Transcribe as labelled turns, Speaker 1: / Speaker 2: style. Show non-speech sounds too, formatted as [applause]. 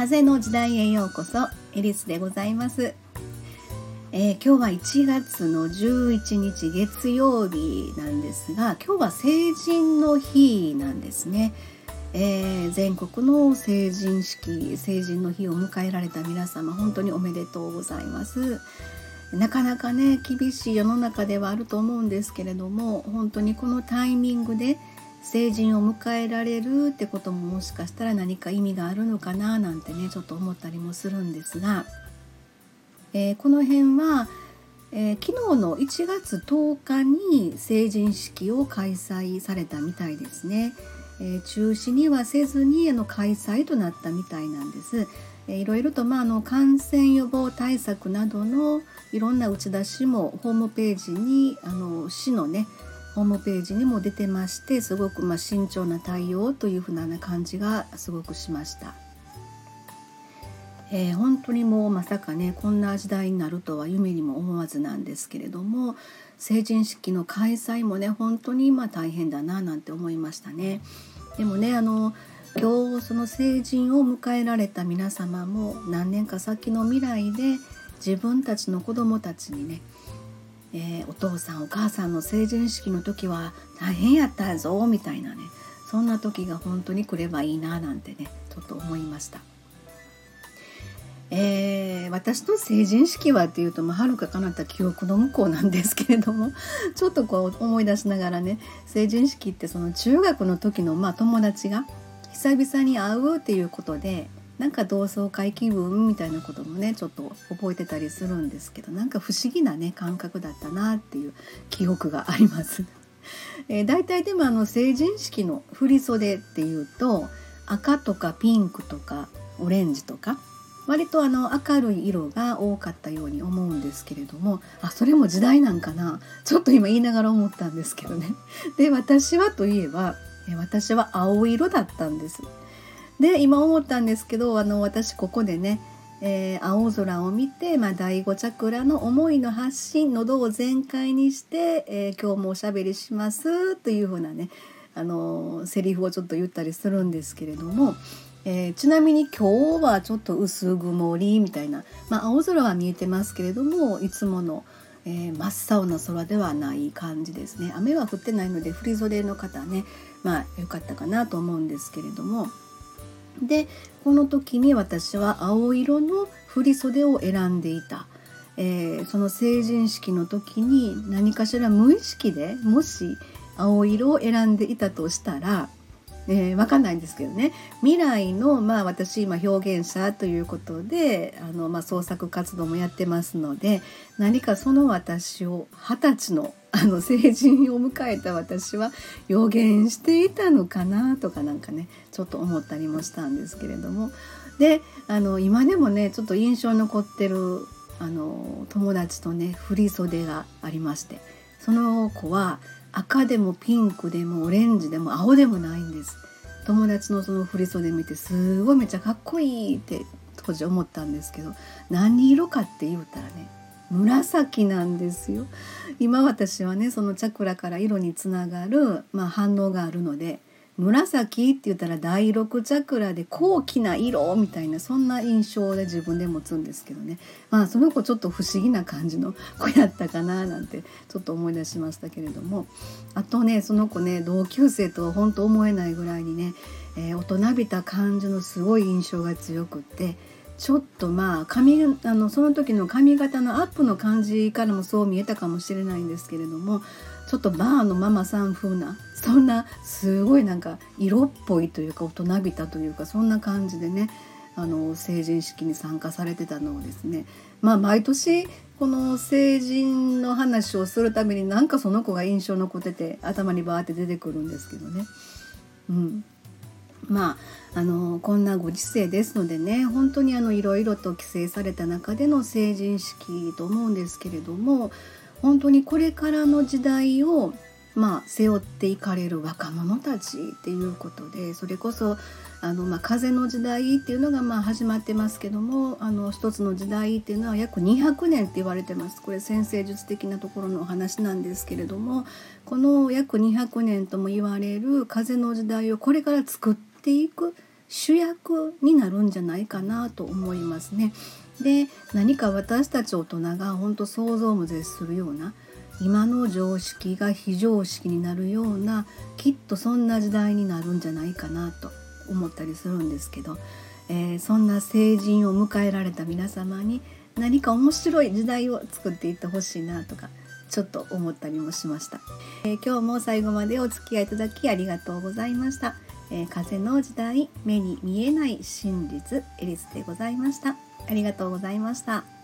Speaker 1: 風の時代へようこそエリスでございます、えー、今日は1月の11日月曜日なんですが今日は成人の日なんですね、えー、全国の成人式成人の日を迎えられた皆様本当におめでとうございます。なかなかね厳しい世の中ではあると思うんですけれども本当にこのタイミングで成人を迎えられるってことももしかしたら何か意味があるのかななんてねちょっと思ったりもするんですが、えー、この辺は、えー、昨日の1月10日に成人式を開催されたみたいですね。えー、中止にはせずにあの開催となったみたいなんです。えー、いろいろと、まあ、あの感染予防対策などのいろんな打ち出しもホームページにあの市のねホームページにも出てましてすごくま慎重な対応というふうな感じがすごくしました。えー、本当にもうまさかねこんな時代になるとは夢にも思わずなんですけれども成人式の開催もね本当に今大変だななんて思いましたね。でもねあの今日その成人を迎えられた皆様も何年か先の未来で自分たちの子供たちにねえー、お父さんお母さんの成人式の時は大変やったぞみたいなねそんな時が本当に来ればいいななんてねちょっと思いました。えー、私の成人式はっていうとはるか彼方記憶の向こうなんですけれども [laughs] ちょっとこう思い出しながらね成人式ってその中学の時のまあ友達が久々に会うっていうことでなんか同窓会気分みたいなこともねちょっと覚えてたりするんですけどなんか不思議なね感覚だったなっていう記憶があります。[laughs] えー、大体でもあの成人式の振袖っていうと赤とかピンクとかオレンジとか割とあの明るい色が多かったように思うんですけれどもあそれも時代なんかなちょっと今言いながら思ったんですけどねで私はといえば私は青色だったんですで今思ったんですけどあの私ここでね、えー、青空を見て、まあ、第5チャクラの思いの発信喉を全開にして、えー、今日もおしゃべりしますというふうなねあのセリフをちょっと言ったりするんですけれども、えー、ちなみに今日はちょっと薄曇りみたいな、まあ、青空は見えてますけれどもいつもの、えー、真っ青な空ではない感じですね雨は降ってないので振り袖の方ねまあ良かったかなと思うんですけれども。でこの時に私は青色の振袖を選んでいた、えー、その成人式の時に何かしら無意識でもし青色を選んでいたとしたらえー、分かんないんですけどね。未来の、まあ、私今表現者ということであの、まあ、創作活動もやってますので何かその私を二十歳のあの成人を迎えた私は予言していたのかなとかなんかねちょっと思ったりもしたんですけれども。であの今でもねちょっと印象残ってるあの友達とね振袖がありまして。その子は赤でもピンクでもオレンジでも青でもないんです。友達のその振袖見てすごいめっちゃかっこいいって当時思ったんですけど何色かって言うたらね紫なんですよ。今私はねそのチャクラから色につながる、まあ、反応があるので紫って言ったら第6チャクラで高貴な色みたいなそんな印象で自分で持つんですけどね。まあその子ちょっと不思議な感じの子やったかななんてちょっと思い出しましたけれども。あとねその子ね同級生とは本当思えないぐらいにね、えー、大人びた感じのすごい印象が強くってちょっとまあ髪あのその時の髪型のアップの感じからもそう見えたかもしれないんですけれどもちょっとバーのママさん風なそんなすごいなんか色っぽいというか大人びたというかそんな感じでねあの成人式に参加されてたのをですねまあ毎年この成人の話をするためになんかその子が印象残ってて頭にバーって出てくるんですけどね。うん、まああのこんなご時世ですのでね本当にあのいろいろと規制された中での成人式と思うんですけれども本当にこれからの時代をまあ、背負っていかれる若者たちっていうことでそれこそあの、まあ、風の時代っていうのがまあ始まってますけどもあの一つの時代っていうのは約200年って言われてます。これ先生術的なところのお話なんですけれどもこの約200年とも言われる風の時代をこれから作ってっていく主役になるんじゃないかなと思いますね。で何か私たち大人が本当想像も絶するような今の常識が非常識になるようなきっとそんな時代になるんじゃないかなと思ったりするんですけど、えー、そんな成人を迎えられた皆様に何か面白い時代を作っていってほしいなとかちょっと思ったりもしました、えー、今日も最後までお付き合いいただきありがとうございました、えー、風の時代目に見えない真実エリスでございましたありがとうございました。